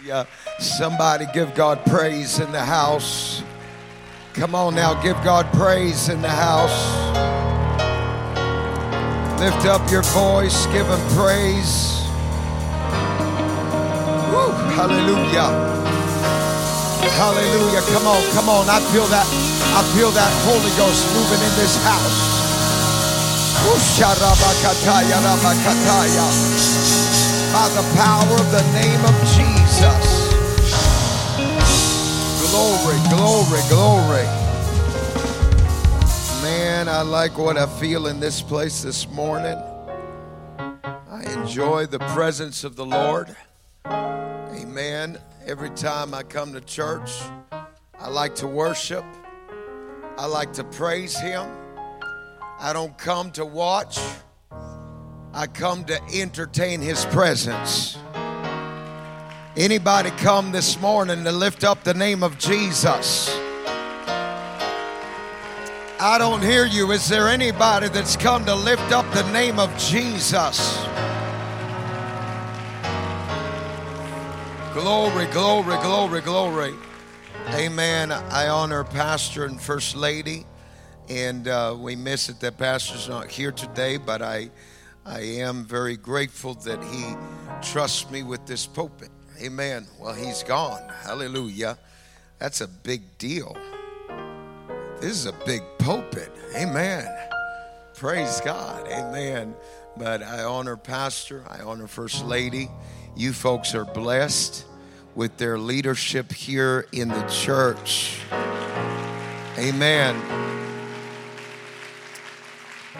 Hallelujah. Somebody give God praise in the house. Come on now, give God praise in the house. Lift up your voice, give Him praise. Woo, hallelujah. Hallelujah. Come on, come on. I feel that. I feel that Holy Ghost moving in this house. By the power of the name of Jesus. Glory, glory, glory. Man, I like what I feel in this place this morning. I enjoy the presence of the Lord. Amen. Every time I come to church, I like to worship. I like to praise Him. I don't come to watch, I come to entertain His presence. Anybody come this morning to lift up the name of Jesus? I don't hear you. Is there anybody that's come to lift up the name of Jesus? Glory, glory, glory, glory. Amen. I honor Pastor and First Lady, and uh, we miss it that Pastor's not here today, but I, I am very grateful that he trusts me with this pulpit. Amen. Well, he's gone. Hallelujah. That's a big deal. This is a big pulpit. Amen. Praise God. Amen. But I honor Pastor, I honor First Lady. You folks are blessed with their leadership here in the church. Amen.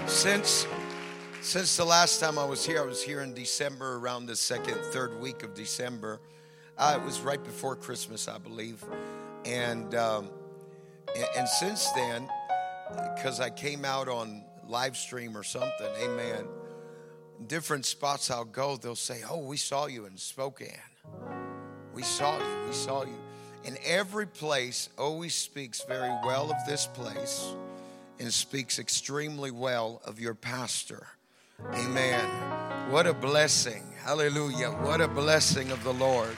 Since since the last time I was here, I was here in December, around the second, third week of December. Uh, it was right before Christmas, I believe, and um, and, and since then, because I came out on live stream or something, Amen. Different spots I'll go, they'll say, "Oh, we saw you in Spokane. We saw you. We saw you." And every place always speaks very well of this place and speaks extremely well of your pastor. Amen. What a blessing. Hallelujah. What a blessing of the Lord.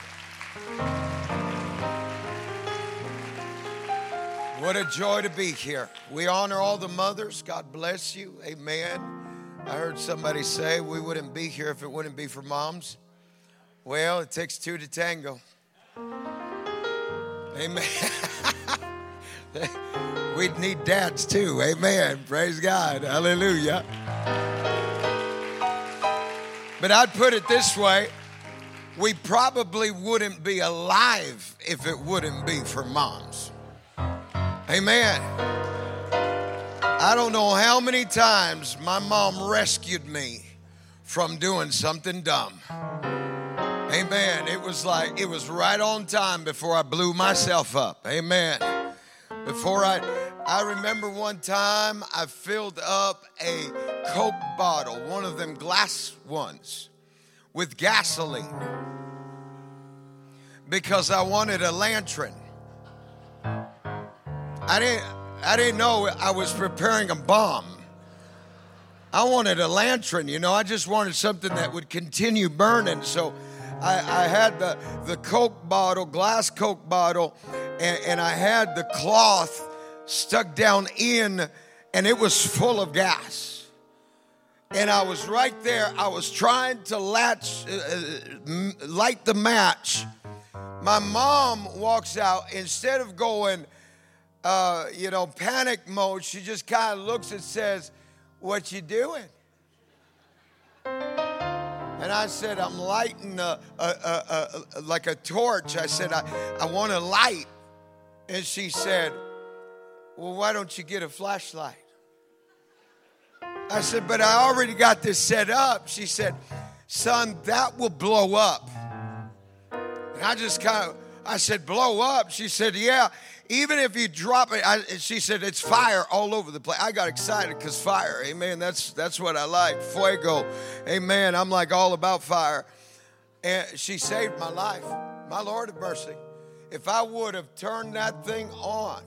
What a joy to be here. We honor all the mothers. God bless you. Amen. I heard somebody say we wouldn't be here if it wouldn't be for moms. Well, it takes two to tango. Amen. We'd need dads too. Amen. Praise God. Hallelujah. But I'd put it this way we probably wouldn't be alive if it wouldn't be for moms. Amen. I don't know how many times my mom rescued me from doing something dumb. Amen. It was like, it was right on time before I blew myself up. Amen. Before I, I remember one time I filled up a Coke bottle, one of them glass ones, with gasoline because I wanted a lantern. I didn't, I didn't know I was preparing a bomb. I wanted a lantern, you know, I just wanted something that would continue burning. So I, I had the, the Coke bottle, glass Coke bottle, and, and I had the cloth stuck down in, and it was full of gas. And I was right there. I was trying to latch, uh, uh light the match. My mom walks out. Instead of going, uh, you know, panic mode, she just kind of looks and says, What you doing? And I said, I'm lighting a, a, a, like a torch. I said, I, I want a light. And she said, Well, why don't you get a flashlight? I said, But I already got this set up. She said, Son, that will blow up. And I just kind of, I said, Blow up? She said, Yeah even if you drop it, I, she said it's fire all over the place. I got excited because fire, amen. That's that's what I like, fuego, amen. I'm like all about fire, and she saved my life. My Lord of mercy, if I would have turned that thing on,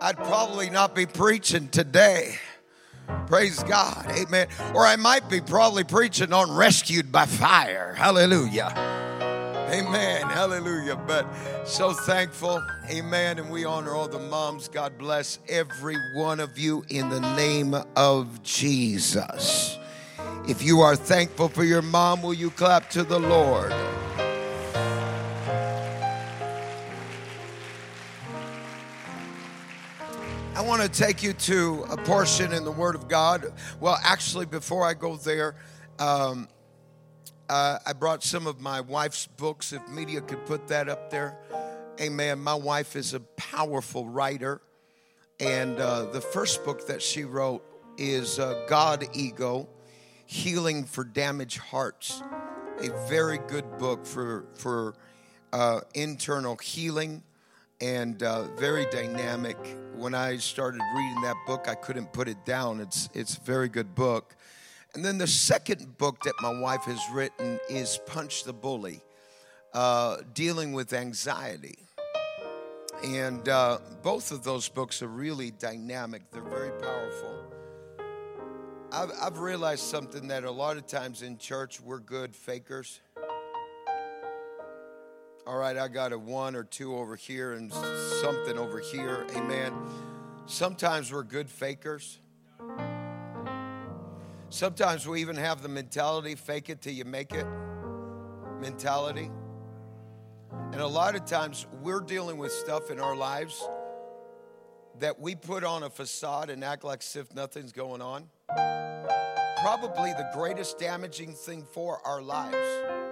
I'd probably not be preaching today. Praise God, amen. Or I might be probably preaching on rescued by fire. Hallelujah. Amen. Hallelujah. But so thankful. Amen. And we honor all the moms. God bless every one of you in the name of Jesus. If you are thankful for your mom, will you clap to the Lord? I want to take you to a portion in the Word of God. Well, actually, before I go there, um, uh, I brought some of my wife's books, if media could put that up there. Amen. My wife is a powerful writer. And uh, the first book that she wrote is uh, God Ego Healing for Damaged Hearts. A very good book for, for uh, internal healing and uh, very dynamic. When I started reading that book, I couldn't put it down. It's it's a very good book. And then the second book that my wife has written is Punch the Bully, uh, dealing with anxiety. And uh, both of those books are really dynamic. They're very powerful. I've, I've realized something that a lot of times in church we're good fakers all right, I got a one or two over here and something over here. Amen. Sometimes we're good fakers. Sometimes we even have the mentality fake it till you make it mentality. And a lot of times we're dealing with stuff in our lives that we put on a facade and act like as if nothing's going on. Probably the greatest damaging thing for our lives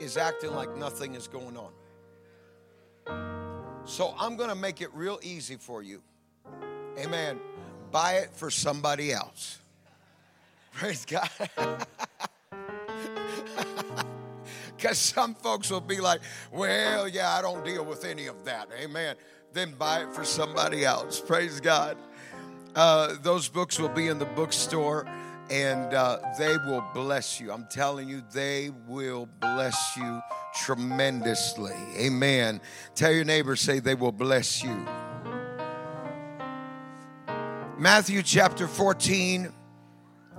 is acting like nothing is going on. So I'm going to make it real easy for you. Amen. Buy it for somebody else. Praise God. Because some folks will be like, well, yeah, I don't deal with any of that. Amen. Then buy it for somebody else. Praise God. Uh, those books will be in the bookstore and uh, they will bless you. I'm telling you, they will bless you tremendously. Amen. Tell your neighbor, say, they will bless you. Matthew chapter 14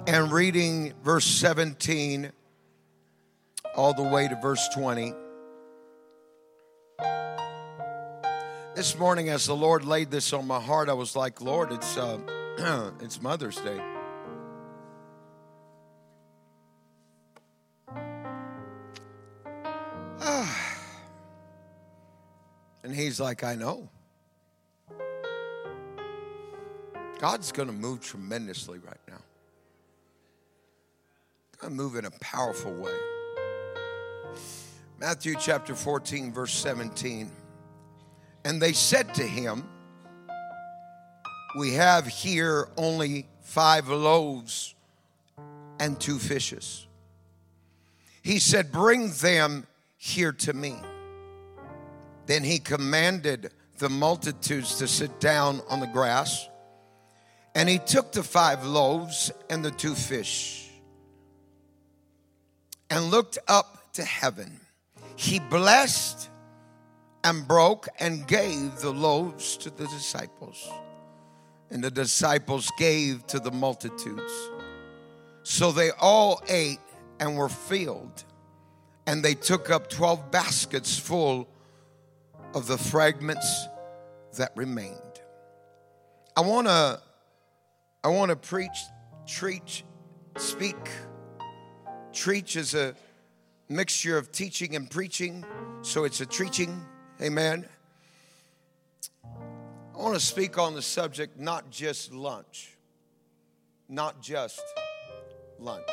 and reading verse 17 all the way to verse 20. This morning, as the Lord laid this on my heart, I was like, Lord, it's, uh, it's Mother's Day. And he's like, I know. God's going to move tremendously right now. Going to move in a powerful way. Matthew chapter 14, verse 17. And they said to him, We have here only five loaves and two fishes. He said, Bring them here to me. Then he commanded the multitudes to sit down on the grass. And he took the five loaves and the two fish and looked up to heaven. He blessed and broke and gave the loaves to the disciples. And the disciples gave to the multitudes. So they all ate and were filled. And they took up 12 baskets full of the fragments that remained. I want to I want to preach treat speak Treach is a mixture of teaching and preaching, so it's a teaching. Amen. I want to speak on the subject not just lunch. Not just lunch.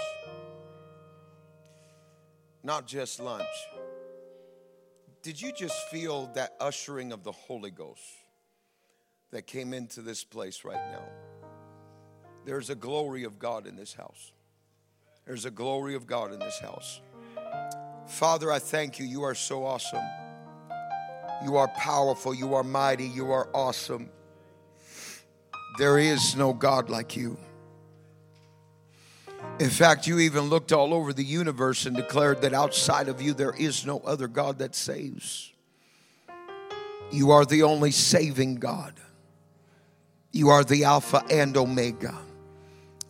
Not just lunch. Did you just feel that ushering of the Holy Ghost that came into this place right now? There's a glory of God in this house. There's a glory of God in this house. Father, I thank you. You are so awesome. You are powerful. You are mighty. You are awesome. There is no God like you. In fact, you even looked all over the universe and declared that outside of you there is no other God that saves. You are the only saving God. You are the Alpha and Omega,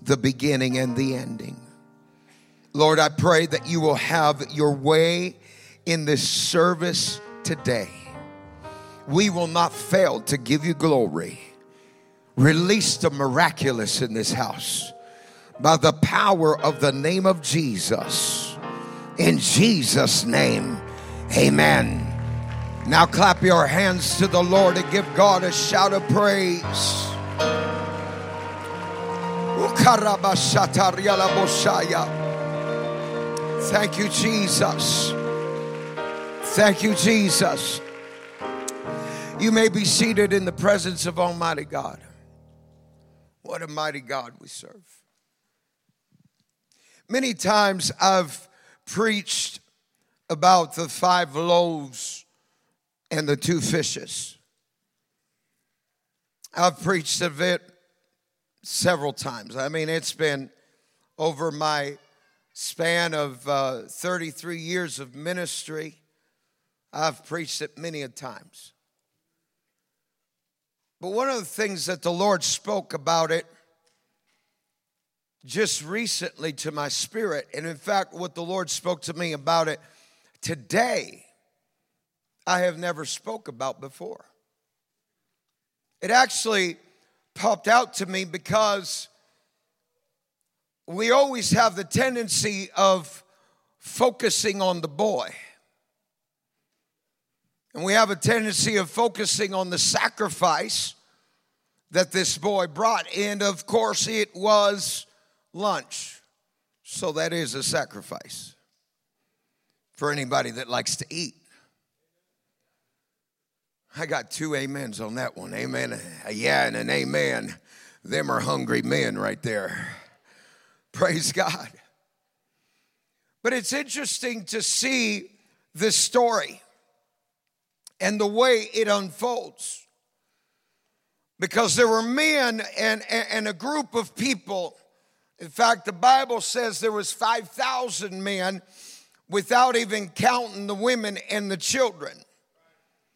the beginning and the ending. Lord, I pray that you will have your way in this service today, we will not fail to give you glory. Release the miraculous in this house by the power of the name of Jesus. In Jesus' name, amen. Now clap your hands to the Lord and give God a shout of praise. Thank you, Jesus. Thank you, Jesus. You may be seated in the presence of Almighty God. What a mighty God we serve. Many times I've preached about the five loaves and the two fishes. I've preached of it several times. I mean, it's been over my span of uh, 33 years of ministry. I've preached it many a times. But one of the things that the Lord spoke about it just recently to my spirit, and in fact, what the Lord spoke to me about it today, I have never spoke about before. It actually popped out to me because we always have the tendency of focusing on the boy. And we have a tendency of focusing on the sacrifice that this boy brought. And of course, it was lunch. So that is a sacrifice for anybody that likes to eat. I got two amens on that one. Amen. A yeah and an amen. Them are hungry men right there. Praise God. But it's interesting to see this story and the way it unfolds. Because there were men and, and a group of people. In fact, the Bible says there was 5,000 men without even counting the women and the children.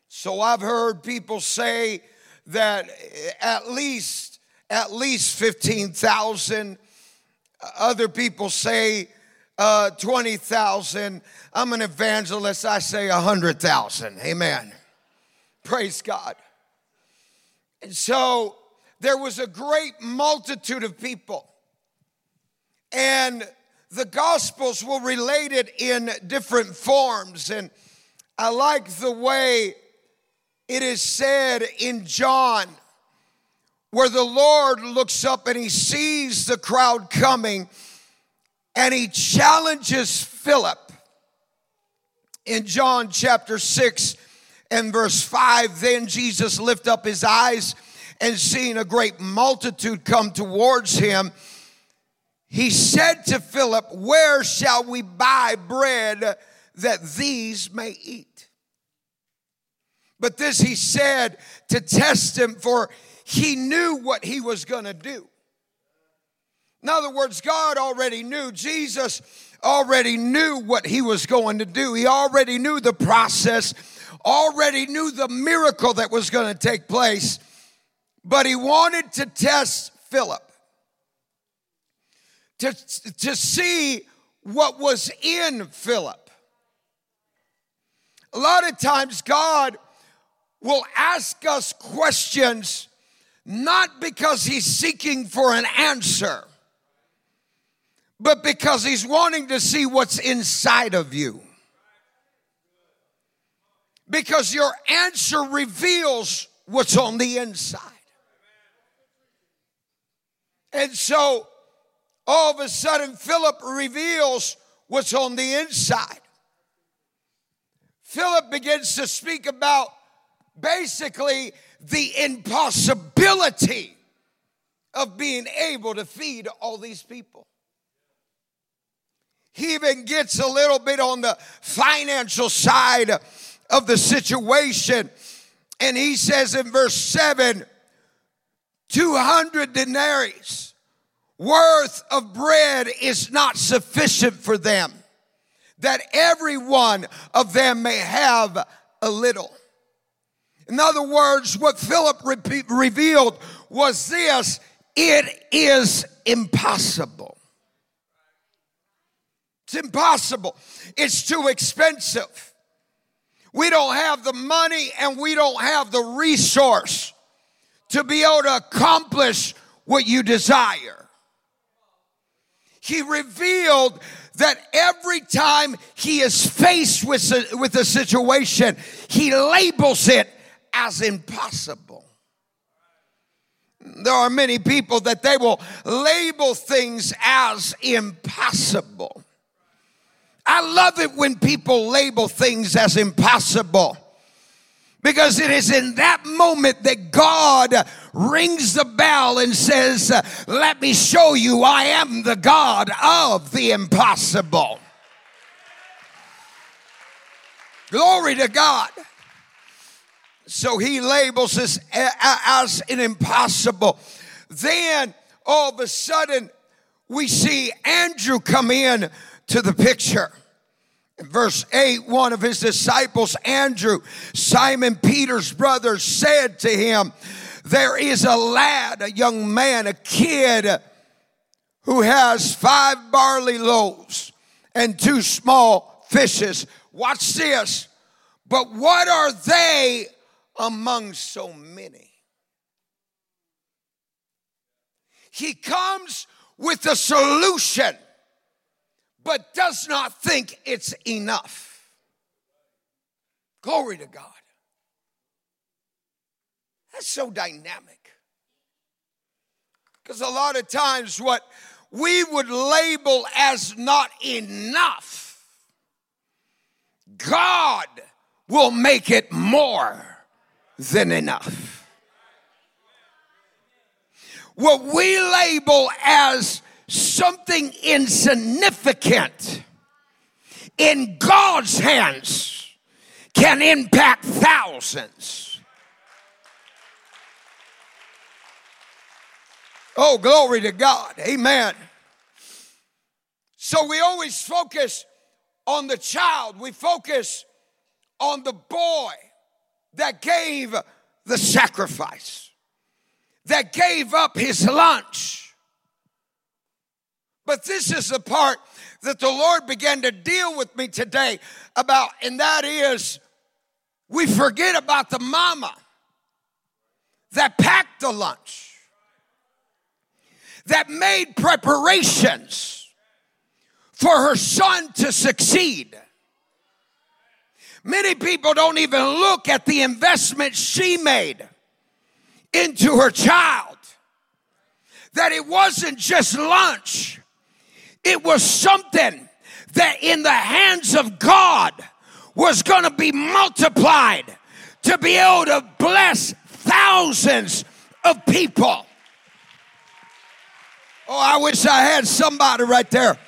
So I've heard people say that at least at least 15,000 other people say uh, 20,000. I'm an evangelist. I say 100,000. Amen. Praise God. And so there was a great multitude of people. And the Gospels will relate it in different forms. And I like the way it is said in John, where the Lord looks up and he sees the crowd coming and he challenges Philip in John chapter 6 and verse 5. Then Jesus lift up his eyes and seeing a great multitude come towards him, he said to Philip, Where shall we buy bread that these may eat? But this he said to test him, for he knew what he was going to do. In other words, God already knew, Jesus already knew what he was going to do. He already knew the process, already knew the miracle that was going to take place, but he wanted to test Philip to, to see what was in Philip. A lot of times, God will ask us questions not because he's seeking for an answer but because he's wanting to see what's inside of you. Because your answer reveals what's on the inside. And so all of a sudden, Philip reveals what's on the inside. Philip begins to speak about basically the impossibility of being able to feed all these people. He even gets a little bit on the financial side of the situation. And he says in verse 7 200 denarii worth of bread is not sufficient for them, that every one of them may have a little. In other words, what Philip re- revealed was this it is impossible it's impossible. It's too expensive. We don't have the money and we don't have the resource to be able to accomplish what you desire. He revealed that every time he is faced with a, with a situation, he labels it as impossible. There are many people that they will label things as impossible. I love it when people label things as impossible because it is in that moment that God rings the bell and says, Let me show you I am the God of the impossible. Glory to God. So he labels this as an impossible. Then all of a sudden, we see Andrew come in to the picture. Verse 8, one of his disciples, Andrew, Simon Peter's brother, said to him, There is a lad, a young man, a kid who has five barley loaves and two small fishes. Watch this. But what are they among so many? He comes with a solution but does not think it's enough. Glory to God. That's so dynamic. Because a lot of times, what we would label as not enough, God will make it more than enough. What we label as something insignificant in God's hands can impact thousands. Oh, glory to God. Amen. So we always focus on the child, we focus on the boy that gave the sacrifice, that gave up his lunch but this is the part that the Lord began to deal with me today about, and that is we forget about the mama that packed the lunch, that made preparations for her son to succeed. Many people don't even look at the investment she made into her child. That it wasn't just lunch, it was something that in the hands of God was going to be multiplied to be able to bless thousands of people. Oh, I wish I had somebody right there.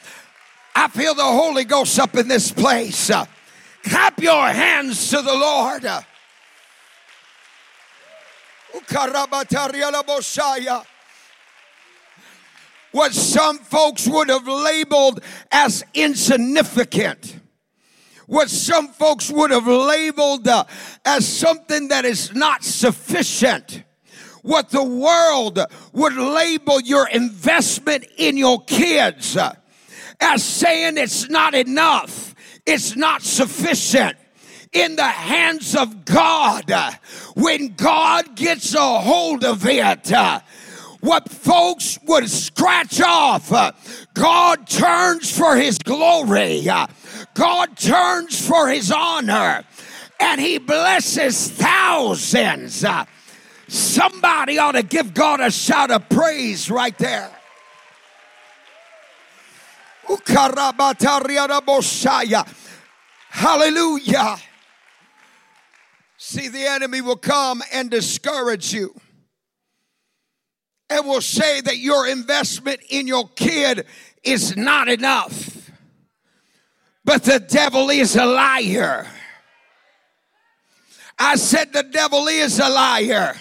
I feel the Holy Ghost up in this place. Uh, clap your hands to the Lord. Uh, what some folks would have labeled as insignificant what some folks would have labeled uh, as something that is not sufficient. What the world would label your investment in your kids uh, as saying it's not enough, it's not sufficient. In the hands of God, uh, when God gets a hold of it, uh, what folks would scratch off, uh, God turns for his glory. Uh, God turns for his honor. And he blesses thousands. Uh, somebody ought to give God a shout of praise right there. Hallelujah. See, the enemy will come and discourage you and will say that your investment in your kid is not enough. But the devil is a liar. I said the devil is a liar.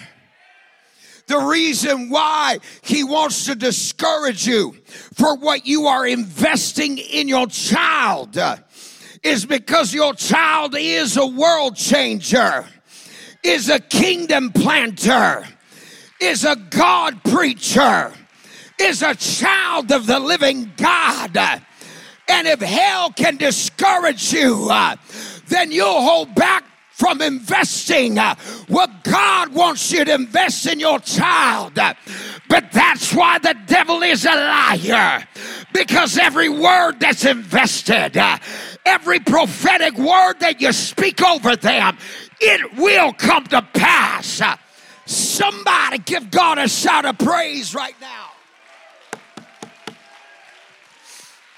The reason why he wants to discourage you for what you are investing in your child is because your child is a world changer, is a kingdom planter is a God preacher, is a child of the living God. And if hell can discourage you, uh, then you'll hold back from investing uh, what God wants you to invest in your child. But that's why the devil is a liar. Because every word that's invested, uh, every prophetic word that you speak over them, it will come to pass. Somebody give God a shout of praise right now.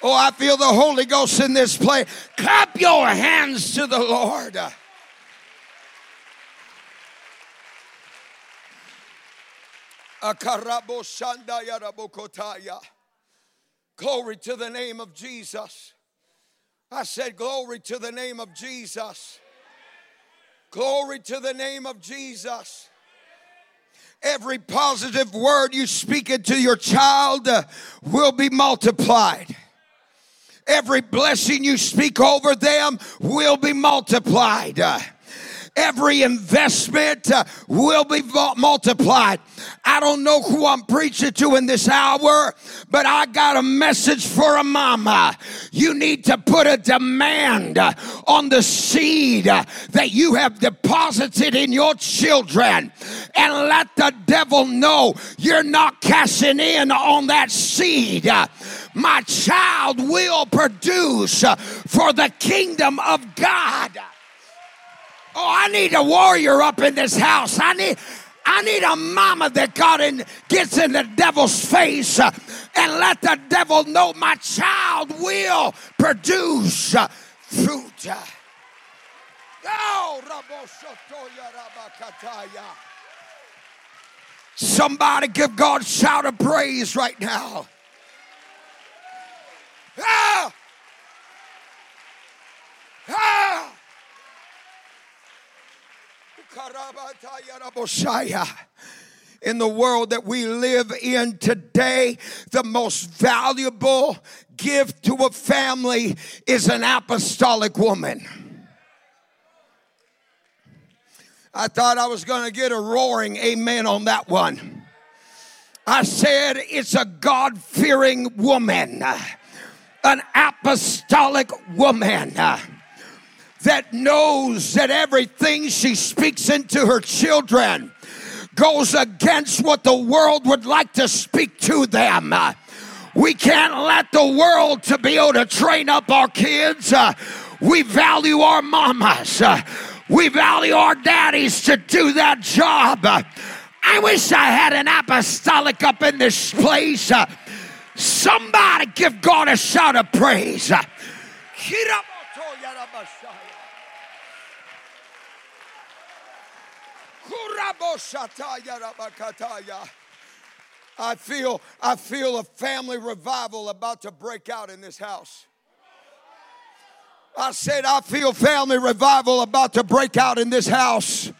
Oh, I feel the Holy Ghost in this place. Clap your hands to the Lord. Glory to the name of Jesus. I said, Glory to the name of Jesus. Glory to the name of Jesus. Every positive word you speak into your child uh, will be multiplied. Every blessing you speak over them will be multiplied. Uh, every investment uh, will be multiplied. I don't know who I'm preaching to in this hour, but I got a message for a mama. You need to put a demand on the seed that you have deposited in your children and let the devil know you're not cashing in on that seed. My child will produce for the kingdom of God. Oh, I need a warrior up in this house. I need. I need a mama that got in, gets in the devil's face and let the devil know my child will produce fruit. Oh, Somebody give God a shout of praise right now. Ah! Ah! In the world that we live in today, the most valuable gift to a family is an apostolic woman. I thought I was going to get a roaring amen on that one. I said it's a God fearing woman, an apostolic woman that knows that everything she speaks into her children goes against what the world would like to speak to them. We can't let the world to be able to train up our kids. We value our mamas. We value our daddies to do that job. I wish I had an apostolic up in this place. somebody give God a shout of praise. I feel, I feel a family revival about to break out in this house. I said, I feel family revival about to break out in this house.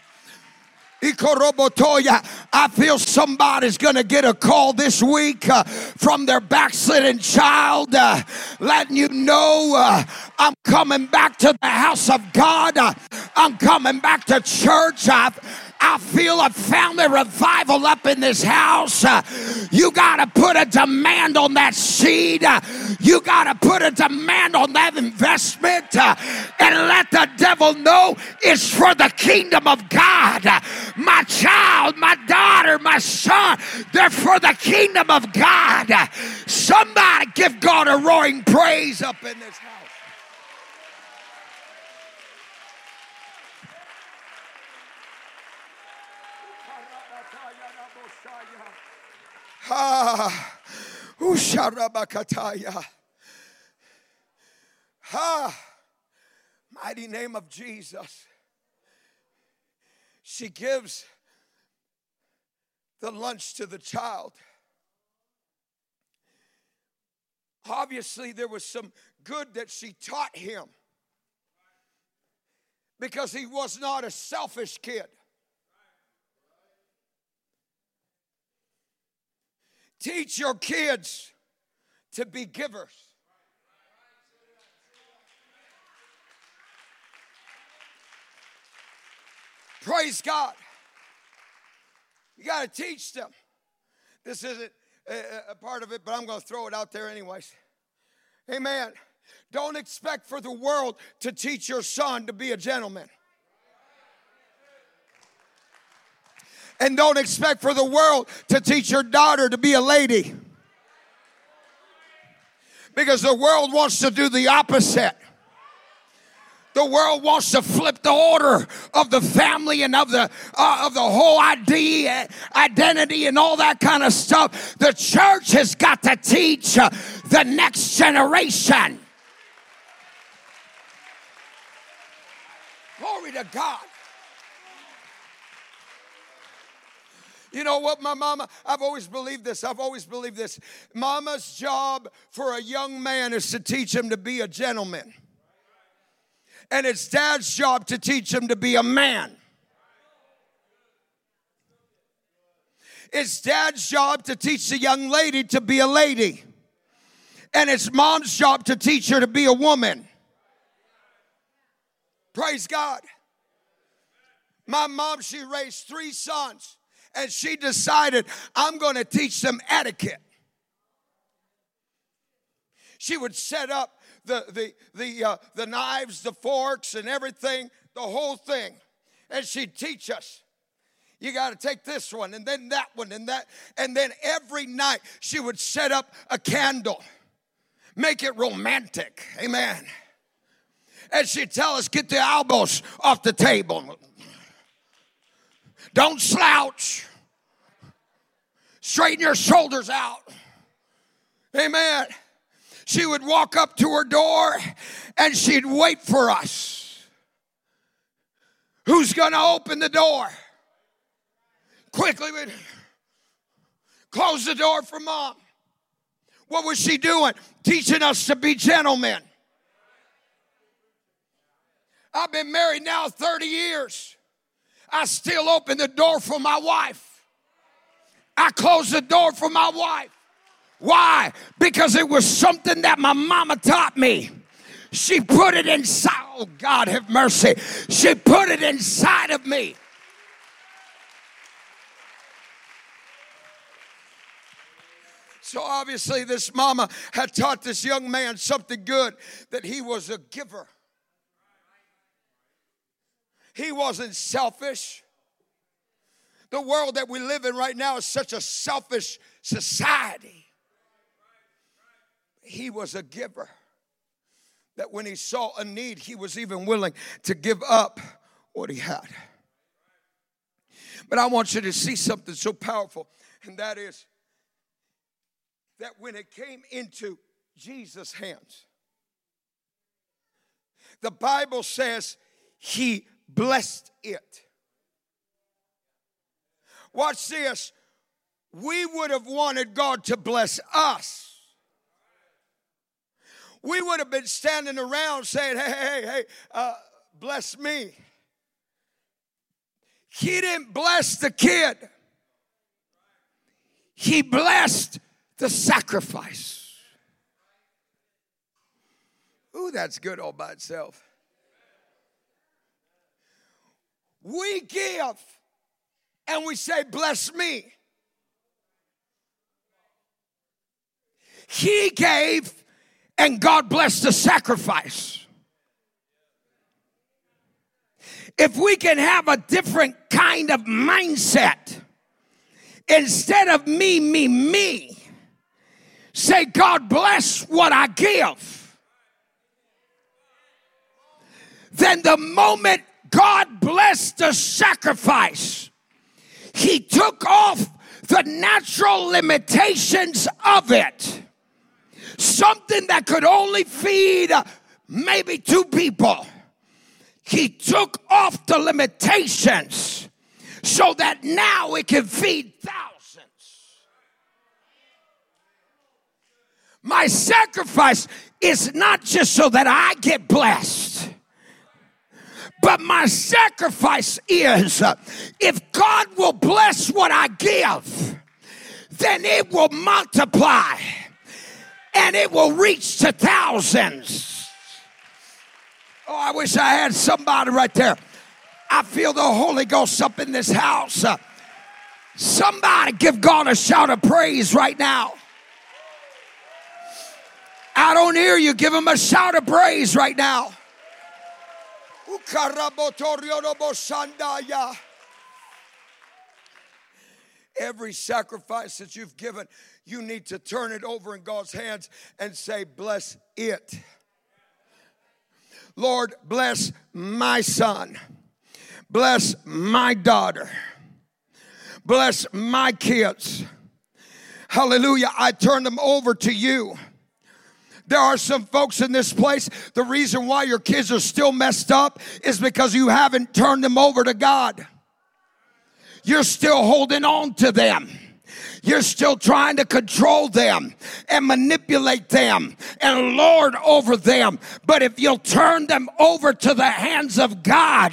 I feel somebody's going to get a call this week uh, from their backslidden child, uh, letting you know uh, I'm coming back to the house of God. Uh, I'm coming back to church. I've, I feel a family revival up in this house. Uh, you got to put a demand on that seed. Uh, you got to put a demand on that investment uh, and let the devil know it's for the kingdom of God. My child, my daughter, my son, they're for the kingdom of God. Somebody give God a roaring praise up in this house. Ah, Usharabakataya. Ah, mighty name of Jesus. She gives the lunch to the child. Obviously, there was some good that she taught him because he was not a selfish kid. Teach your kids to be givers. Praise God. You got to teach them. This isn't a, a, part of it, but I'm going to throw it out there anyways. Amen. Don't expect for the world to teach your son to be a gentleman. And don't expect for the world to teach your daughter to be a lady. Because the world wants to do the opposite. The world wants to flip the order of the family and of the uh, of the whole ID, identity and all that kind of stuff. The church has got to teach uh, the next generation. Glory to God. You know what, my mama, I've always believed this. I've always believed this. Mama's job for a young man is to teach him to be a gentleman and it's dad's job to teach him to be a man. It's dad's job to teach the young lady to be a lady. And it's mom's job to teach her to be a woman. Praise God. My mom, she raised three sons, and she decided, I'm going to teach them etiquette. She would set up the, the, the, uh, the knives, the forks, and everything, the whole thing. And she'd teach us. You got to take this one and then that one and that. And then every night she would set up a candle, make it romantic. Amen. And she'd tell us, get the elbows off the table. Don't slouch. Straighten your shoulders out. Amen she would walk up to her door and she'd wait for us. Who's going to open the door? Quickly, we'd close the door for mom. What was she doing? Teaching us to be gentlemen. I've been married now 30 years. I still open the door for my wife. I close the door for my wife. Why? Because it was something that my mama taught me. She put it inside. Oh, God have mercy. She put it inside of me. So obviously, this mama had taught this young man something good that he was a giver. He wasn't selfish. The world that we live in right now is such a selfish society he was a giver. That when he saw a need, he was even willing to give up what he had. But I want you to see something so powerful, and that is that when it came into Jesus' hands, the Bible says he blessed it. Watch this. We would have wanted God to bless us we would have been standing around saying, hey, hey, hey, uh, bless me. He didn't bless the kid, he blessed the sacrifice. Ooh, that's good all by itself. We give and we say, Bless me. He gave and God blessed the sacrifice. If we can have a different kind of mindset, instead of me, me, me, say, God bless what I give. Then the moment God blessed the sacrifice, He took off the natural limitations of it something that could only feed maybe two people. He took off the limitations so that now it can feed thousands. My sacrifice is not just so that I get blessed. But my sacrifice is if God will bless what I give, then it will multiply and it will reach to thousands. Oh, I wish I had somebody right there. I feel the Holy Ghost up in this house. Somebody give God a shout of praise right now. I don't hear you. Give him a shout of praise right now. Every sacrifice that you've given, you need to turn it over in God's hands and say, Bless it. Lord, bless my son. Bless my daughter. Bless my kids. Hallelujah. I turn them over to you. There are some folks in this place, the reason why your kids are still messed up is because you haven't turned them over to God. You're still holding on to them. You're still trying to control them and manipulate them and lord over them. But if you'll turn them over to the hands of God,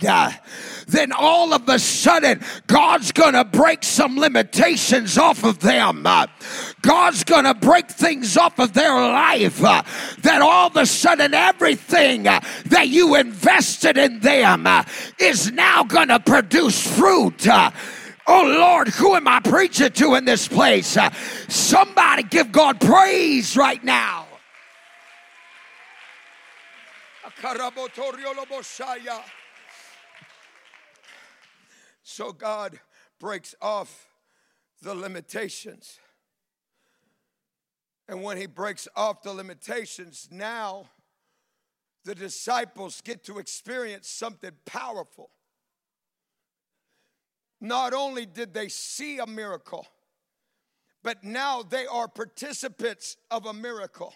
then all of a sudden God's gonna break some limitations off of them. Uh, God's gonna break things off of their life. Uh, that all of a sudden everything uh, that you invested in them is now gonna produce fruit. Oh Lord, who am I preaching to in this place? Somebody give God praise right now. So God breaks off the limitations. And when He breaks off the limitations, now the disciples get to experience something powerful. Not only did they see a miracle, but now they are participants of a miracle.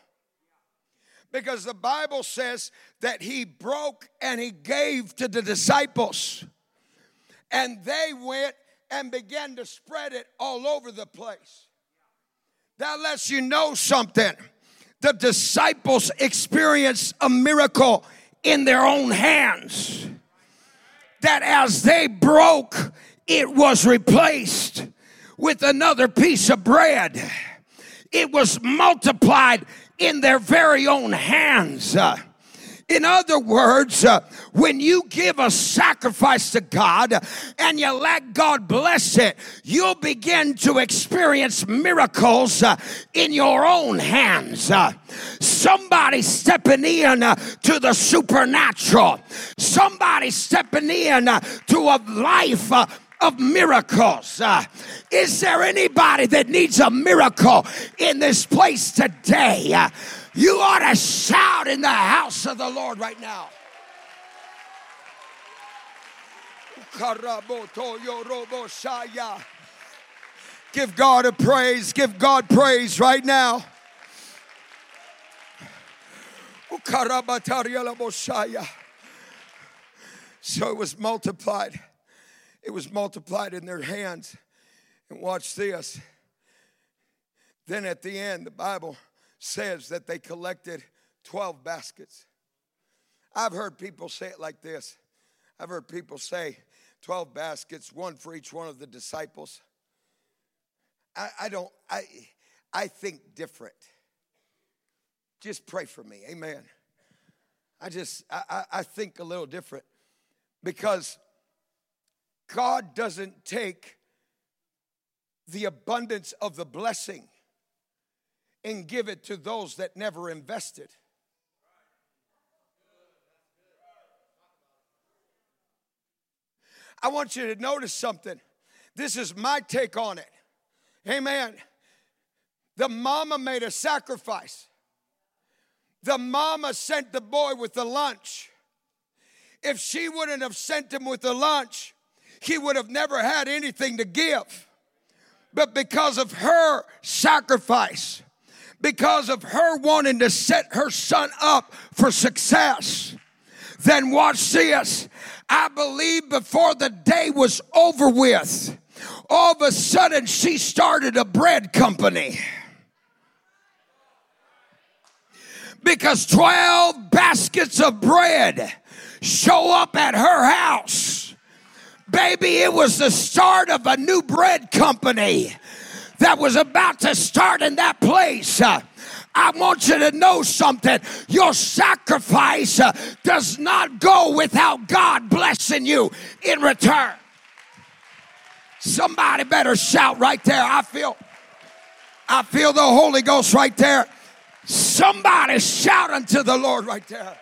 Because the Bible says that he broke and he gave to the disciples, and they went and began to spread it all over the place. That lets you know something. The disciples experienced a miracle in their own hands. That as they broke it was replaced with another piece of bread. It was multiplied in their very own hands. Uh, in other words, uh, when you give a sacrifice to God and you let God bless it, you'll begin to experience miracles uh, in your own hands. Uh, somebody stepping in uh, to the supernatural, somebody stepping in uh, to a life uh, of miracles. Uh, is there anybody that needs a miracle in this place today? Uh, you ought to shout in the house of the Lord right now. Give God a praise. Give God praise right now. So it was multiplied it was multiplied in their hands. And watch this. Then at the end, the Bible says that they collected 12 baskets. I've heard people say it like this I've heard people say 12 baskets, one for each one of the disciples. I, I don't, I, I think different. Just pray for me, amen. I just, I, I think a little different because God doesn't take the abundance of the blessing and give it to those that never invested. I want you to notice something. This is my take on it. Amen. The mama made a sacrifice. The mama sent the boy with the lunch. If she wouldn't have sent him with the lunch, he would have never had anything to give. But because of her sacrifice, because of her wanting to set her son up for success, then watch this. I believe before the day was over with, all of a sudden she started a bread company. Because 12 baskets of bread show up at her house Baby, it was the start of a new bread company that was about to start in that place. Uh, I want you to know something. Your sacrifice uh, does not go without God blessing you in return. Somebody better shout right there. I feel I feel the Holy Ghost right there. Somebody shout unto the Lord right there.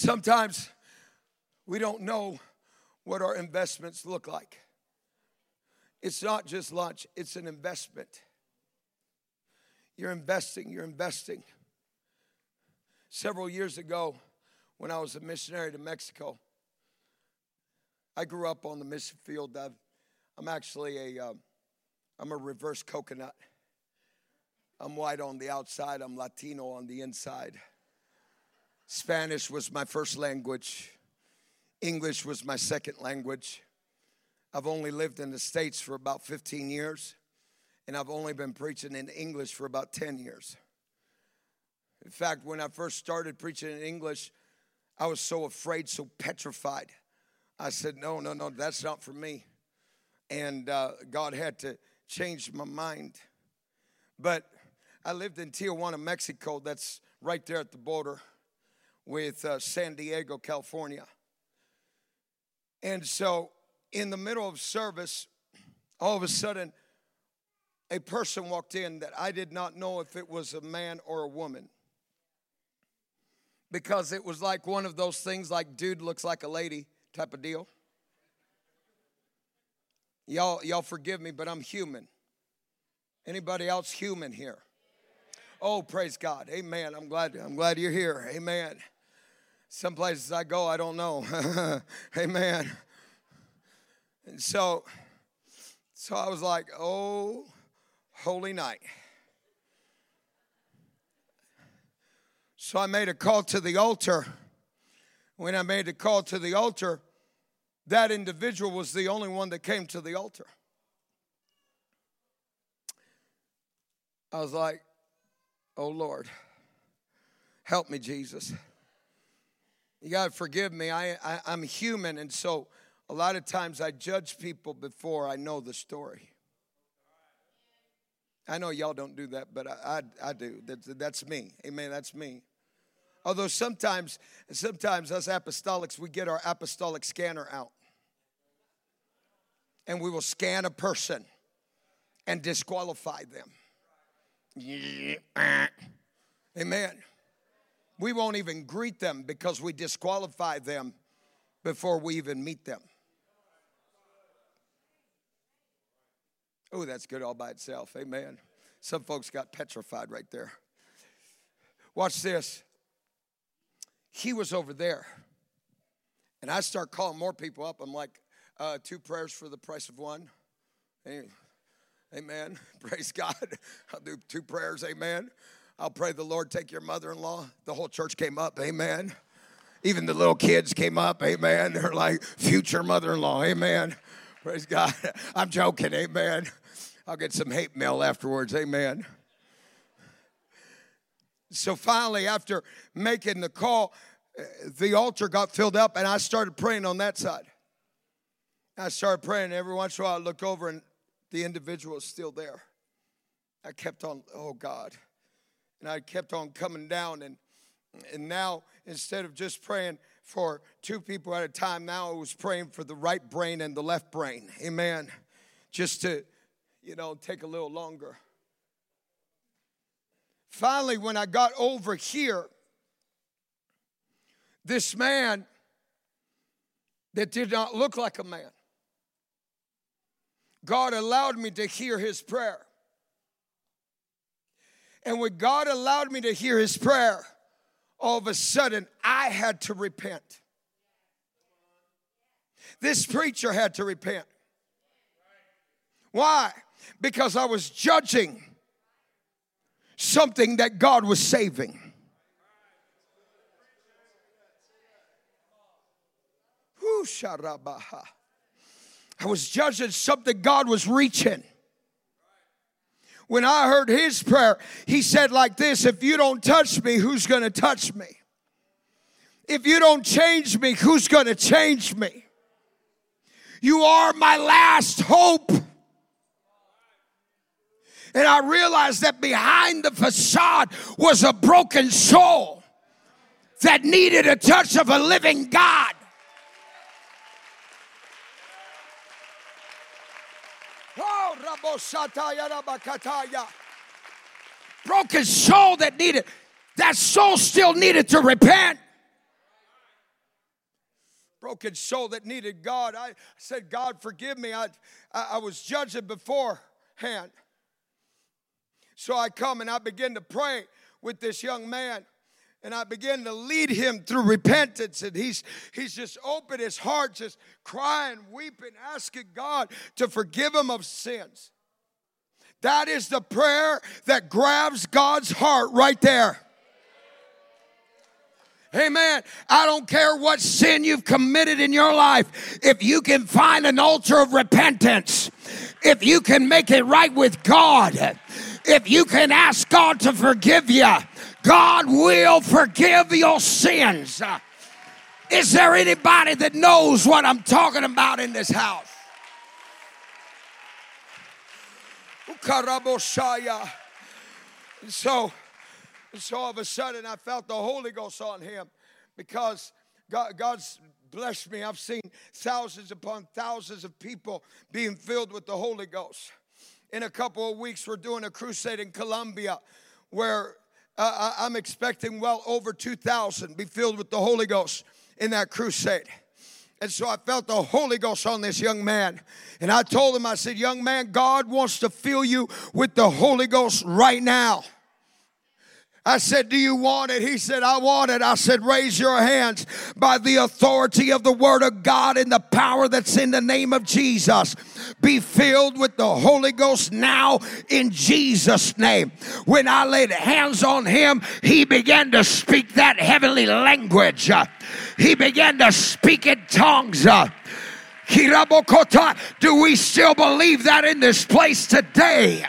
Sometimes we don't know what our investments look like. It's not just lunch, it's an investment. You're investing, you're investing. Several years ago, when I was a missionary to Mexico, I grew up on the mission field. i am actually a, am uh, a reverse coconut. I'm white on the outside, I'm Latino on the inside. Spanish was my first language. English was my second language. I've only lived in the States for about 15 years, and I've only been preaching in English for about 10 years. In fact, when I first started preaching in English, I was so afraid, so petrified. I said, No, no, no, that's not for me. And uh, God had to change my mind. But I lived in Tijuana, Mexico, that's right there at the border with uh, San Diego, California. And so, in the middle of service, all of a sudden, a person walked in that I did not know if it was a man or a woman. Because it was like one of those things like dude looks like a lady type of deal. Y'all, y'all forgive me, but I'm human. Anybody else human here? Oh, praise God. Amen. I'm glad I'm glad you're here. Amen. Some places I go, I don't know. Amen. And so, so I was like, oh, holy night. So I made a call to the altar. When I made a call to the altar, that individual was the only one that came to the altar. I was like, oh Lord, help me, Jesus. You got to forgive me. I, I, I'm human, and so a lot of times I judge people before I know the story. I know y'all don't do that, but I, I, I do. That's, that's me. Amen. That's me. Although sometimes, sometimes us apostolics, we get our apostolic scanner out. And we will scan a person and disqualify them. Amen. We won't even greet them because we disqualify them before we even meet them. Oh, that's good all by itself. Amen. Some folks got petrified right there. Watch this. He was over there. And I start calling more people up. I'm like, uh, two prayers for the price of one. Amen. Praise God. I'll do two prayers. Amen. I'll pray the Lord take your mother in law. The whole church came up. Amen. Even the little kids came up. Amen. They're like future mother in law. Amen. Praise God. I'm joking. Amen. I'll get some hate mail afterwards. Amen. So finally, after making the call, the altar got filled up and I started praying on that side. I started praying. Every once in a while, I look over and the individual is still there. I kept on, oh God and I kept on coming down. And and now instead of just praying for two people at a time now I was praying for the right brain and the left brain. Amen. Just to you know take a little longer. Finally when I got over here this man that did not look like a man God allowed me to hear his prayer and when God allowed me to hear his prayer, all of a sudden I had to repent. This preacher had to repent. Why? Because I was judging something that God was saving. I was judging something God was reaching when I heard his prayer, he said like this If you don't touch me, who's going to touch me? If you don't change me, who's going to change me? You are my last hope. And I realized that behind the facade was a broken soul that needed a touch of a living God. Broken soul that needed, that soul still needed to repent. broken soul that needed God. I said, God, forgive me. I, I, I was judging beforehand. So I come and I begin to pray with this young man and I begin to lead him through repentance. And he's he's just opened his heart, just crying, weeping, asking God to forgive him of sins. That is the prayer that grabs God's heart right there. Amen. I don't care what sin you've committed in your life. If you can find an altar of repentance, if you can make it right with God, if you can ask God to forgive you, God will forgive your sins. Is there anybody that knows what I'm talking about in this house? So, so all of a sudden I felt the Holy Ghost on him because God, God's blessed me. I've seen thousands upon thousands of people being filled with the Holy Ghost. In a couple of weeks, we're doing a crusade in Colombia where uh, I'm expecting well over 2,000 be filled with the Holy Ghost in that crusade. And so I felt the Holy Ghost on this young man. And I told him, I said, Young man, God wants to fill you with the Holy Ghost right now. I said, Do you want it? He said, I want it. I said, Raise your hands by the authority of the Word of God and the power that's in the name of Jesus. Be filled with the Holy Ghost now in Jesus' name. When I laid hands on him, he began to speak that heavenly language. He began to speak in tongues. Do we still believe that in this place today?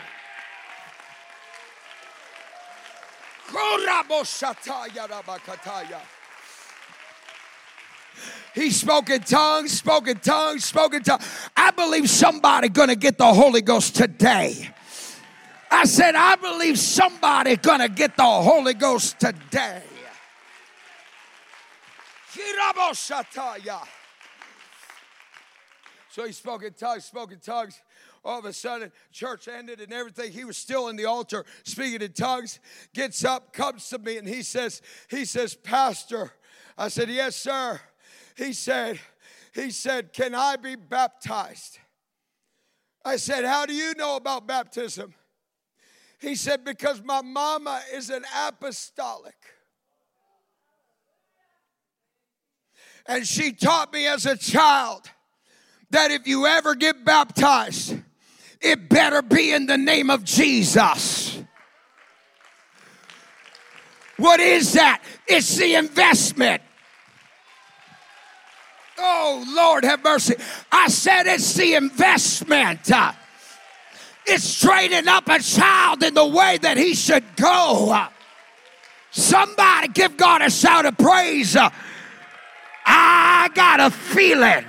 He spoke in tongues, spoke in tongues, spoke in tongues. I believe somebody gonna get the Holy Ghost today. I said, I believe somebody gonna get the Holy Ghost today. So he spoke in tongues, spoke in tongues all of a sudden church ended and everything. He was still in the altar speaking in tongues gets up comes to me and he says he says pastor. I said yes sir. He said he said can i be baptized? I said how do you know about baptism? He said because my mama is an apostolic. And she taught me as a child that if you ever get baptized it better be in the name of Jesus. What is that? It's the investment. Oh, Lord, have mercy. I said it's the investment. It's training up a child in the way that he should go. Somebody give God a shout of praise. I got a feeling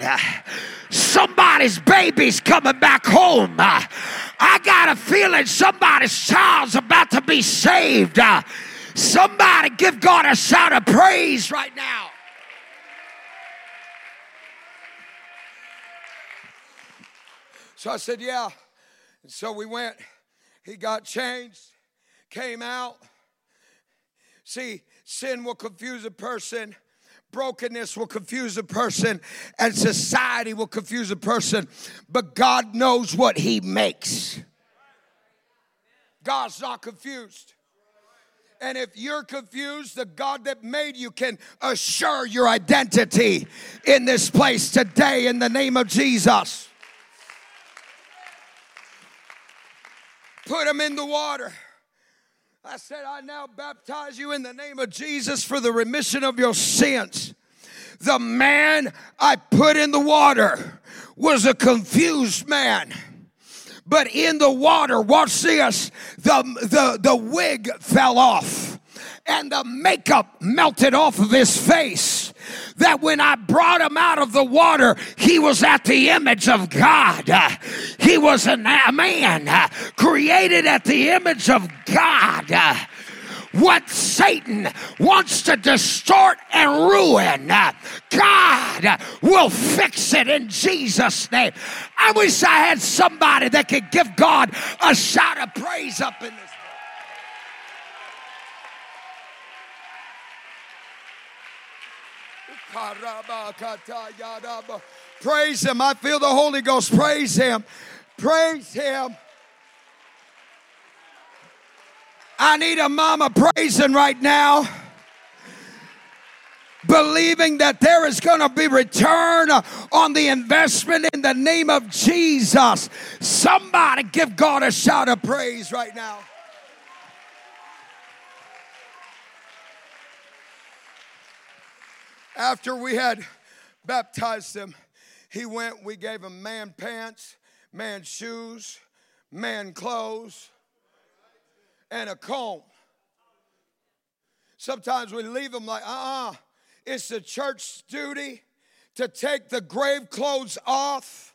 somebody's baby's coming back home. I got a feeling somebody's child's about to be saved. Somebody give God a shout of praise right now. So I said, Yeah. And so we went. He got changed, came out. See, sin will confuse a person brokenness will confuse a person and society will confuse a person, but God knows what He makes. God's not confused. And if you're confused, the God that made you can assure your identity in this place today in the name of Jesus. Put them in the water. I said, I now baptize you in the name of Jesus for the remission of your sins. The man I put in the water was a confused man. But in the water, watch this, the, the, the wig fell off and the makeup melted off of his face that when I brought him out of the water, he was at the image of God. He was a man uh, created at the image of God. What Satan wants to distort and ruin, uh, God will fix it in Jesus' name. I wish I had somebody that could give God a shout of praise up in this. Praise Him. I feel the Holy Ghost. Praise Him. Praise Him. I need a mama praising right now believing that there is going to be return on the investment in the name of Jesus. Somebody give God a shout of praise right now. After we had baptized him, he went, we gave him man pants, man shoes, man clothes, and a comb. Sometimes we leave them like, uh uh-uh. uh it's the church's duty to take the grave clothes off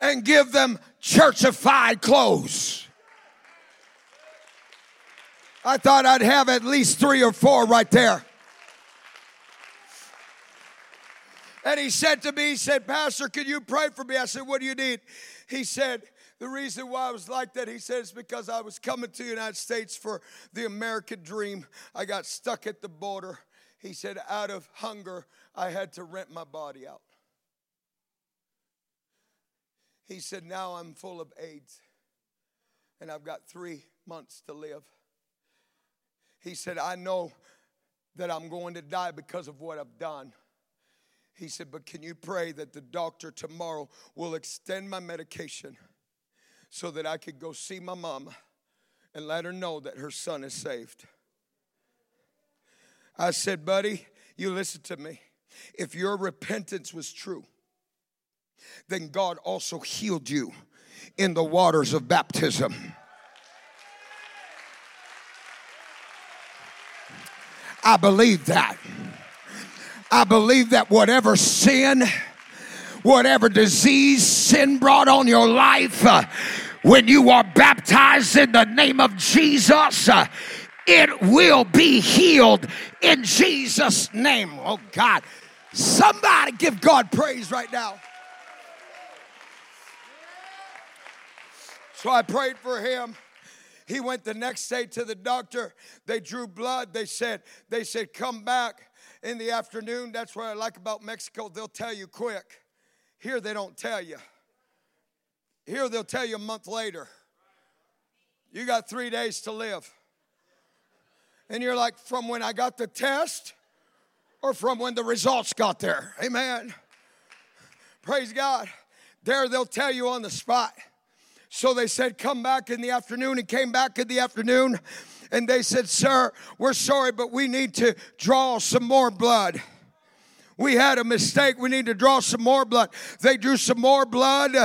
and give them churchified clothes. I thought I'd have at least three or four right there. And he said to me, he said, Pastor, can you pray for me? I said, What do you need? He said, the reason why I was like that, he said, is because I was coming to the United States for the American dream. I got stuck at the border. He said, out of hunger, I had to rent my body out. He said, now I'm full of AIDS and I've got three months to live. He said, I know that I'm going to die because of what I've done. He said, but can you pray that the doctor tomorrow will extend my medication? so that I could go see my mama and let her know that her son is saved. I said, buddy, you listen to me. If your repentance was true, then God also healed you in the waters of baptism. I believe that. I believe that whatever sin, whatever disease sin brought on your life, uh, when you are baptized in the name of Jesus, uh, it will be healed in Jesus' name. Oh God. Somebody give God praise right now. So I prayed for him. He went the next day to the doctor. They drew blood. They said, they said, come back in the afternoon. That's what I like about Mexico. They'll tell you quick. Here they don't tell you. Here they'll tell you a month later. You got three days to live. And you're like, from when I got the test or from when the results got there? Amen. Praise God. There they'll tell you on the spot. So they said, Come back in the afternoon. and came back in the afternoon and they said, Sir, we're sorry, but we need to draw some more blood. We had a mistake. We need to draw some more blood. They drew some more blood.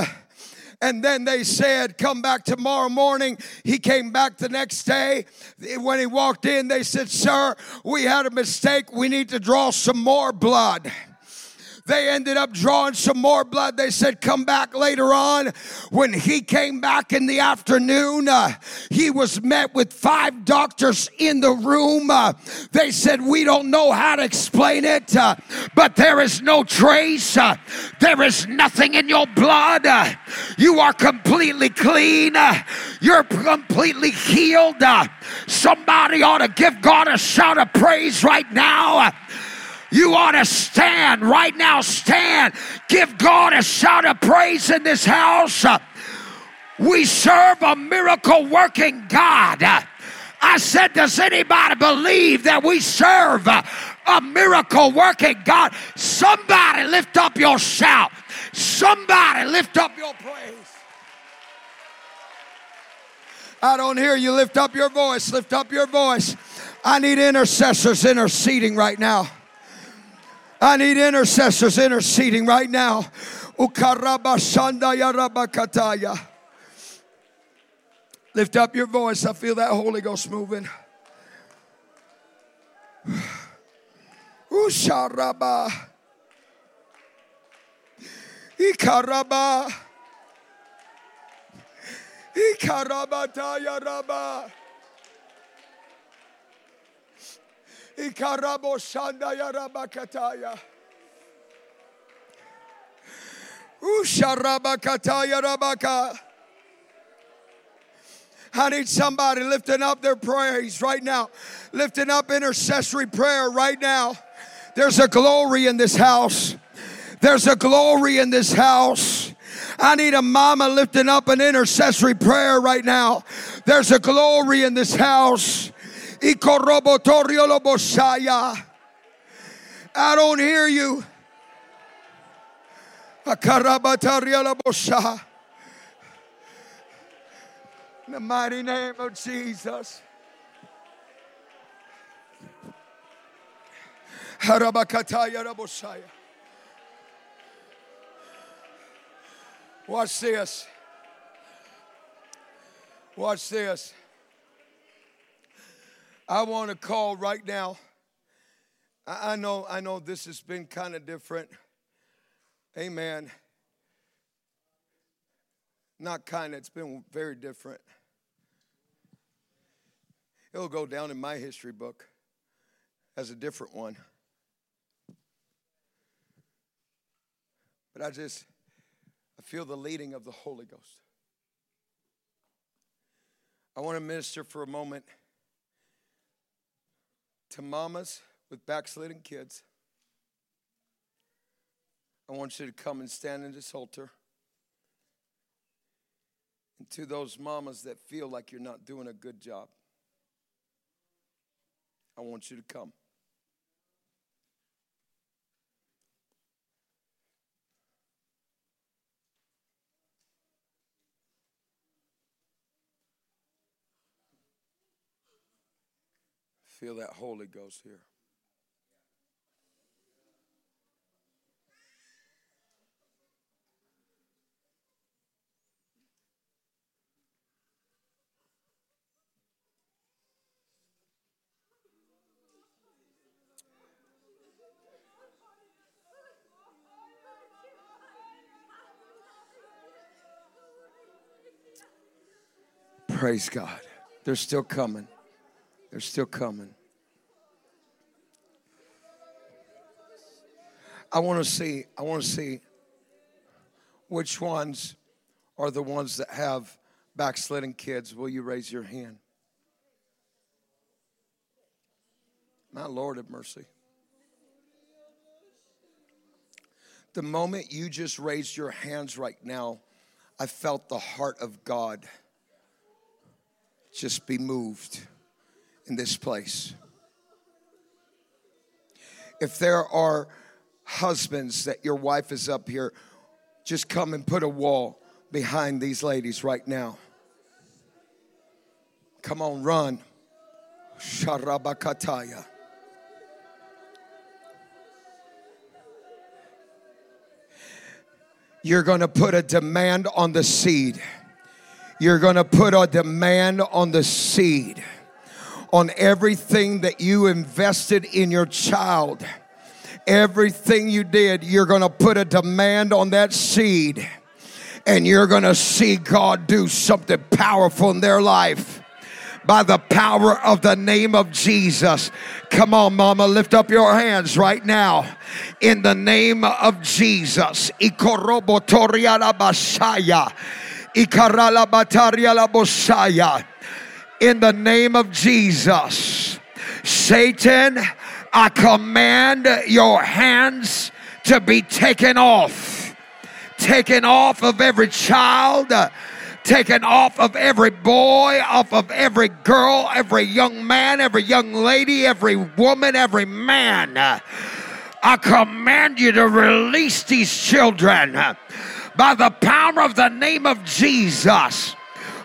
And then they said, Come back tomorrow morning. He came back the next day. When he walked in, they said, Sir, we had a mistake. We need to draw some more blood. They ended up drawing some more blood. They said, Come back later on. When he came back in the afternoon, uh, he was met with five doctors in the room. Uh, they said, We don't know how to explain it, uh, but there is no trace. Uh, there is nothing in your blood. Uh, you are completely clean. Uh, you're completely healed. somebody ought to give God a shout of praise right now. You ought to stand right now. Stand. Give God a shout of praise in this house. We serve a miracle working God. I said, Does anybody believe that we serve a miracle working God? Somebody lift up your shout. Somebody lift up your praise. I don't hear you. Lift up your voice. Lift up your voice. I need intercessors interceding right now. I need intercessors interceding right now. Lift up your voice. I feel that Holy Ghost moving. Usharaba. Ikaraba. Ikarabataya raba. Ikarabo shanda yarabakataya. Usharabakataya rabaka. I need somebody lifting up their praise right now, lifting up intercessory prayer right now. There's a glory in this house. There's a glory in this house. I need a mama lifting up an intercessory prayer right now. There's a glory in this house. I don't hear you. In the mighty name of Jesus. Watch this. Watch this. I want to call right now. I know, I know this has been kind of different. Amen. Not kind it's been very different. It'll go down in my history book as a different one. But I just, I feel the leading of the Holy Ghost. I want to minister for a moment to mamas with backsliding kids. I want you to come and stand in this altar. And to those mamas that feel like you're not doing a good job, I want you to come. Feel that Holy Ghost here. Praise God. They're still coming. They're still coming. I want to see, I want to see which ones are the ones that have backsliding kids. Will you raise your hand? My Lord have mercy. The moment you just raised your hands right now, I felt the heart of God just be moved in this place. If there are husbands that your wife is up here, just come and put a wall behind these ladies right now. Come on, run. Sharabakataya. You're going to put a demand on the seed. You're going to put a demand on the seed on everything that you invested in your child. Everything you did, you're going to put a demand on that seed and you're going to see God do something powerful in their life by the power of the name of Jesus. Come on, mama, lift up your hands right now in the name of Jesus. In the name of Jesus. Satan, I command your hands to be taken off. Taken off of every child, taken off of every boy, off of every girl, every young man, every young lady, every woman, every man. I command you to release these children by the power of the name of Jesus.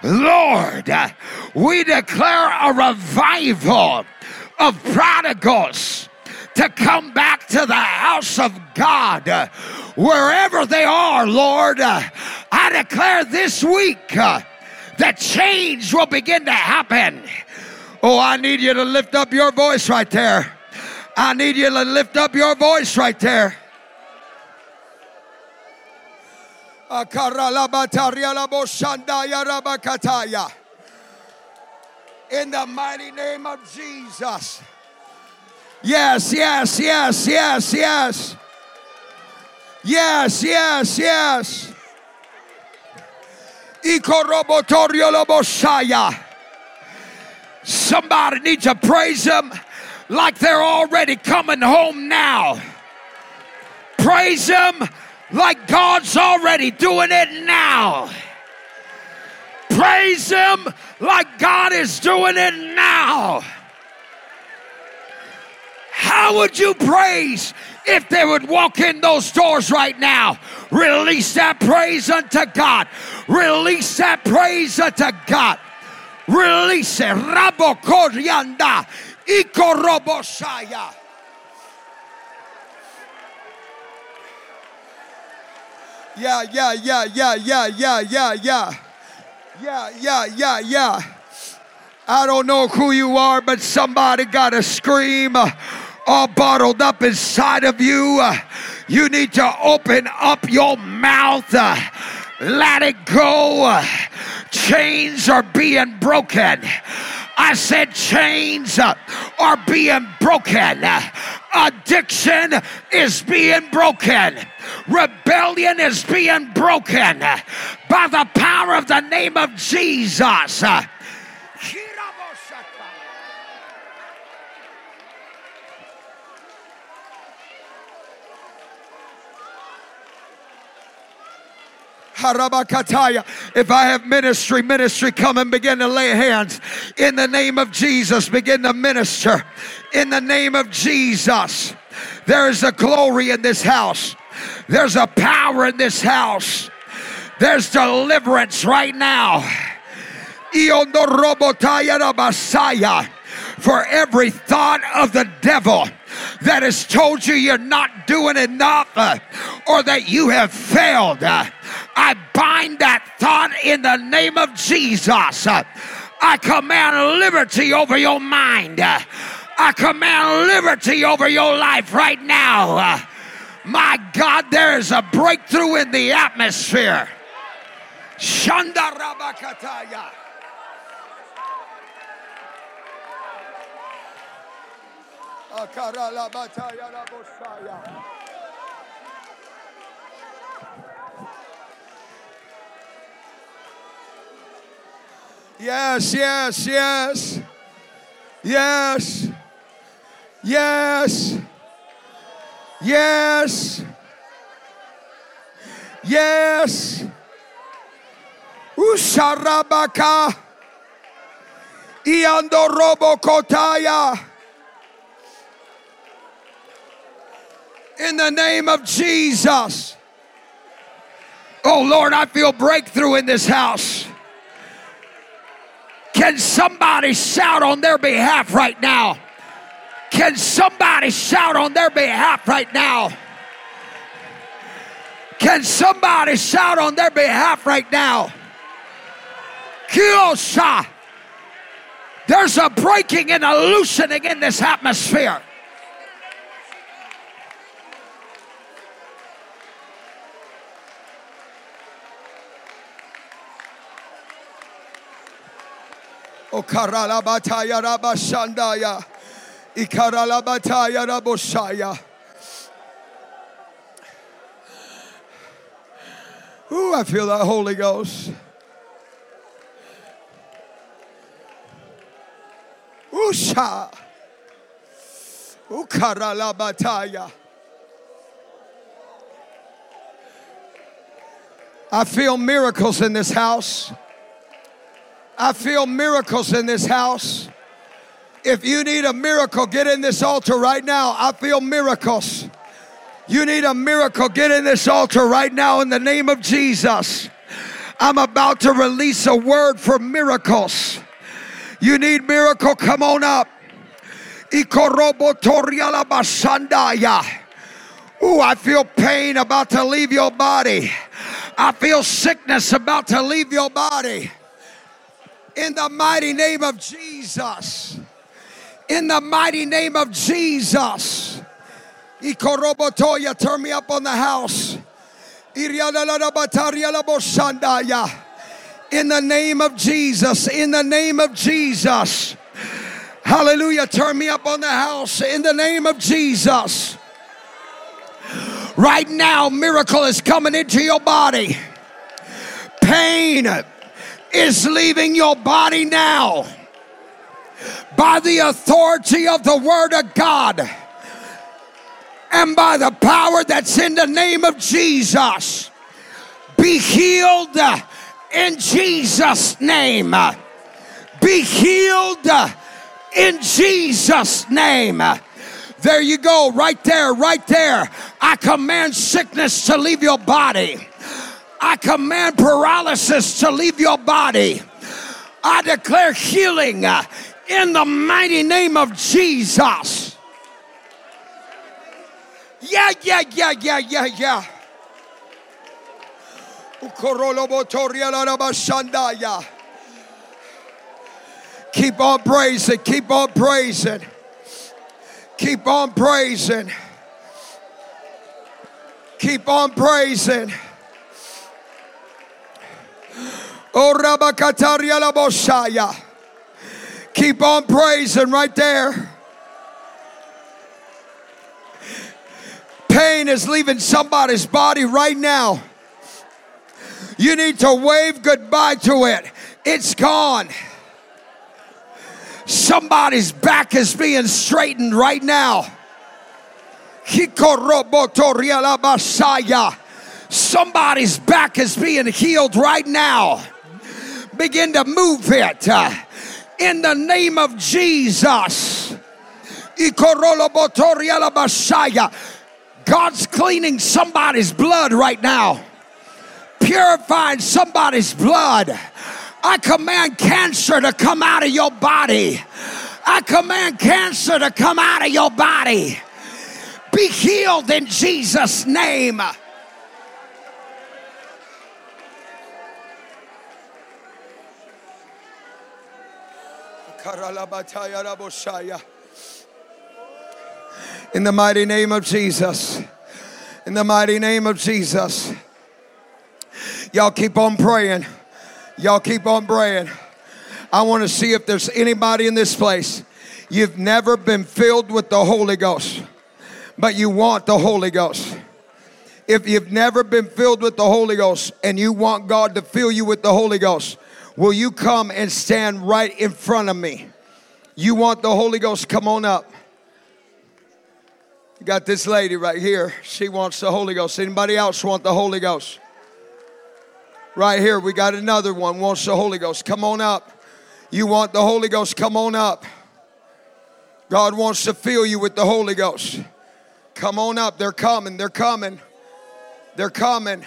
Lord, we declare a revival of prodigals to come back to the house of God wherever they are, Lord. I declare this week uh, that change will begin to happen. Oh, I need you to lift up your voice right there. I need you to lift up your voice right there. In the mighty name of Jesus. Yes, yes, yes, yes, yes. Yes, yes, yes. Ikorobotoriolobosaya. Somebody needs to praise him like they're already coming home now. Praise him like God's already doing it now. Praise him like God is doing it now. How would you praise if they would walk in those doors right now? Release that praise unto God. Release that praise unto God. Release it. Rabo Koryanda. Yeah, yeah, yeah, yeah, yeah, yeah, yeah, yeah. Yeah, yeah, yeah, yeah. I don't know who you are, but somebody got to scream uh, all bottled up inside of you. Uh, you need to open up your mouth. Uh, let it go. Chains are being broken. I said chains uh, are being broken. Uh, addiction is being broken. Rebellion is being broken uh, by the power of the name of Jesus. Uh, If I have ministry, ministry, come and begin to lay hands in the name of Jesus. Begin to minister in the name of Jesus. There is a glory in this house, there's a power in this house, there's deliverance right now. For every thought of the devil that has told you you're not doing enough uh, or that you have failed. Uh, I bind that thought in the name of Jesus. I command liberty over your mind. I command liberty over your life right now. My God, there is a breakthrough in the atmosphere. Shanda Rabakataya. Yes, yes, yes. Yes. Yes. Yes. Yes. Usharabaka. Iando robo kotaya. in the name of Jesus. Oh Lord, I feel breakthrough in this house. Can somebody shout on their behalf right now? Can somebody shout on their behalf right now? Can somebody shout on their behalf right now? Kyosha. There's a breaking and a loosening in this atmosphere. O karalabataya rabashandaya. Ikaralabataya raboshaya. Ooh, I feel the Holy Ghost. Usha. Ukaralabataya. I feel miracles in this house. I feel miracles in this house. If you need a miracle, get in this altar right now. I feel miracles. You need a miracle, get in this altar right now in the name of Jesus. I'm about to release a word for miracles. You need miracle, come on up. Ooh, I feel pain about to leave your body. I feel sickness about to leave your body in the mighty name of Jesus. In the mighty name of Jesus. Ikorobotoya, turn me up on the house. In the name of Jesus. In the name of Jesus. Hallelujah. Turn me up on the house. In the name of Jesus. Right now, miracle is coming into your body. Pain is leaving your body now by the authority of the Word of God and by the power that's in the name of Jesus. Be healed in Jesus' name. Be healed in Jesus' name. There you go, right there, right there. I command sickness to leave your body. I command paralysis to leave your body. I declare healing uh, in the mighty name of Jesus. Yeah, yeah, yeah, yeah, yeah, yeah. Keep on praising, keep on praising, keep on praising, keep on praising. Oh, Keep on praising right there. Pain is leaving somebody's body right now. You need to wave goodbye to it. It's gone. Somebody's back is being straightened right now. Somebody's back is being healed right now. Begin to move it uh, in the name of Jesus. God's cleaning somebody's blood right now, purifying somebody's blood. I command cancer to come out of your body. I command cancer to come out of your body. Be healed in Jesus' name. In the mighty name of Jesus. In the mighty name of Jesus. Y'all keep on praying. Y'all keep on praying. I want to see if there's anybody in this place. You've never been filled with the Holy Ghost, but you want the Holy Ghost. If you've never been filled with the Holy Ghost and you want God to fill you with the Holy Ghost, Will you come and stand right in front of me? You want the Holy Ghost? Come on up. You got this lady right here. She wants the Holy Ghost. Anybody else want the Holy Ghost? Right here, we got another one wants the Holy Ghost. Come on up. You want the Holy Ghost? Come on up. God wants to fill you with the Holy Ghost. Come on up. They're coming. They're coming. They're coming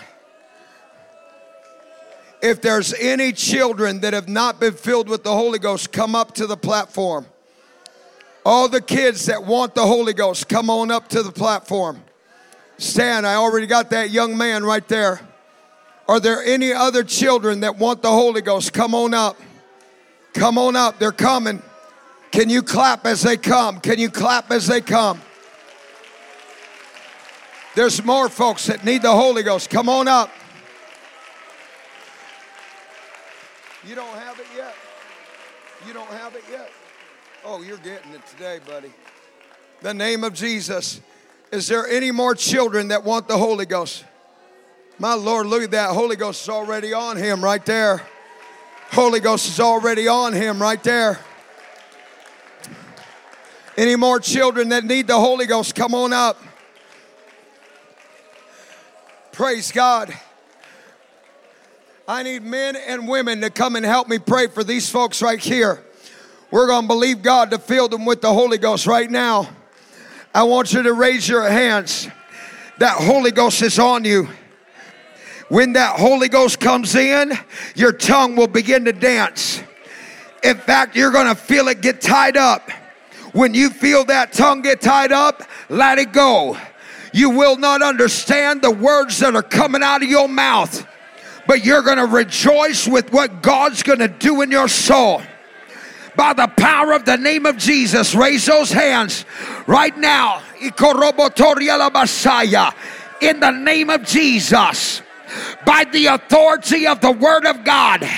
if there's any children that have not been filled with the Holy Ghost, come up to the platform. All the kids that want the Holy Ghost, come on up to the platform. Stand, I already got that young man right there. Are there any other children that want the Holy Ghost? Come on up. Come on up. They're coming. Can you clap as they come? Can you clap as they come? There's more folks that need the Holy Ghost. Come on up. You don't have it yet? You don't have it yet? Oh, you're getting it today, buddy. The name of Jesus. Is there any more children that want the Holy Ghost? My Lord, look at that. Holy Ghost is already on him right there. Holy Ghost is already on him right there. Any more children that need the Holy Ghost, come on up. Praise God. I need men and women to come and help me pray for these folks right here. We're going to believe God to fill them with the Holy Ghost right now. I want you to raise your hands. That Holy Ghost is on you. When that Holy Ghost comes in, your tongue will begin to dance. In fact, you're going to feel it get tied up. When you feel that tongue get tied up, let it go. You will not understand the words that are coming out of your mouth but you're going to rejoice with what God's going to do in your soul. By the power of the name of Jesus, raise those hands right now. In the name of Jesus, by the authority of the Word of God,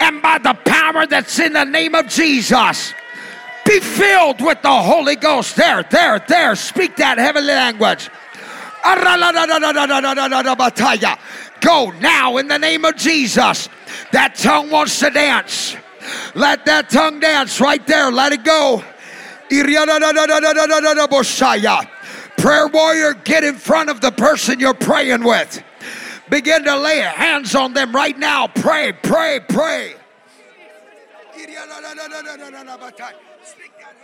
and by the power that's in the name of Jesus, be filled with the Holy Ghost. There, there, there. Speak that heavenly language. Go now in the name of Jesus. That tongue wants to dance. Let that tongue dance right there. Let it go. Prayer warrior, get in front of the person you're praying with. Begin to lay hands on them right now. Pray, pray, pray. Speak that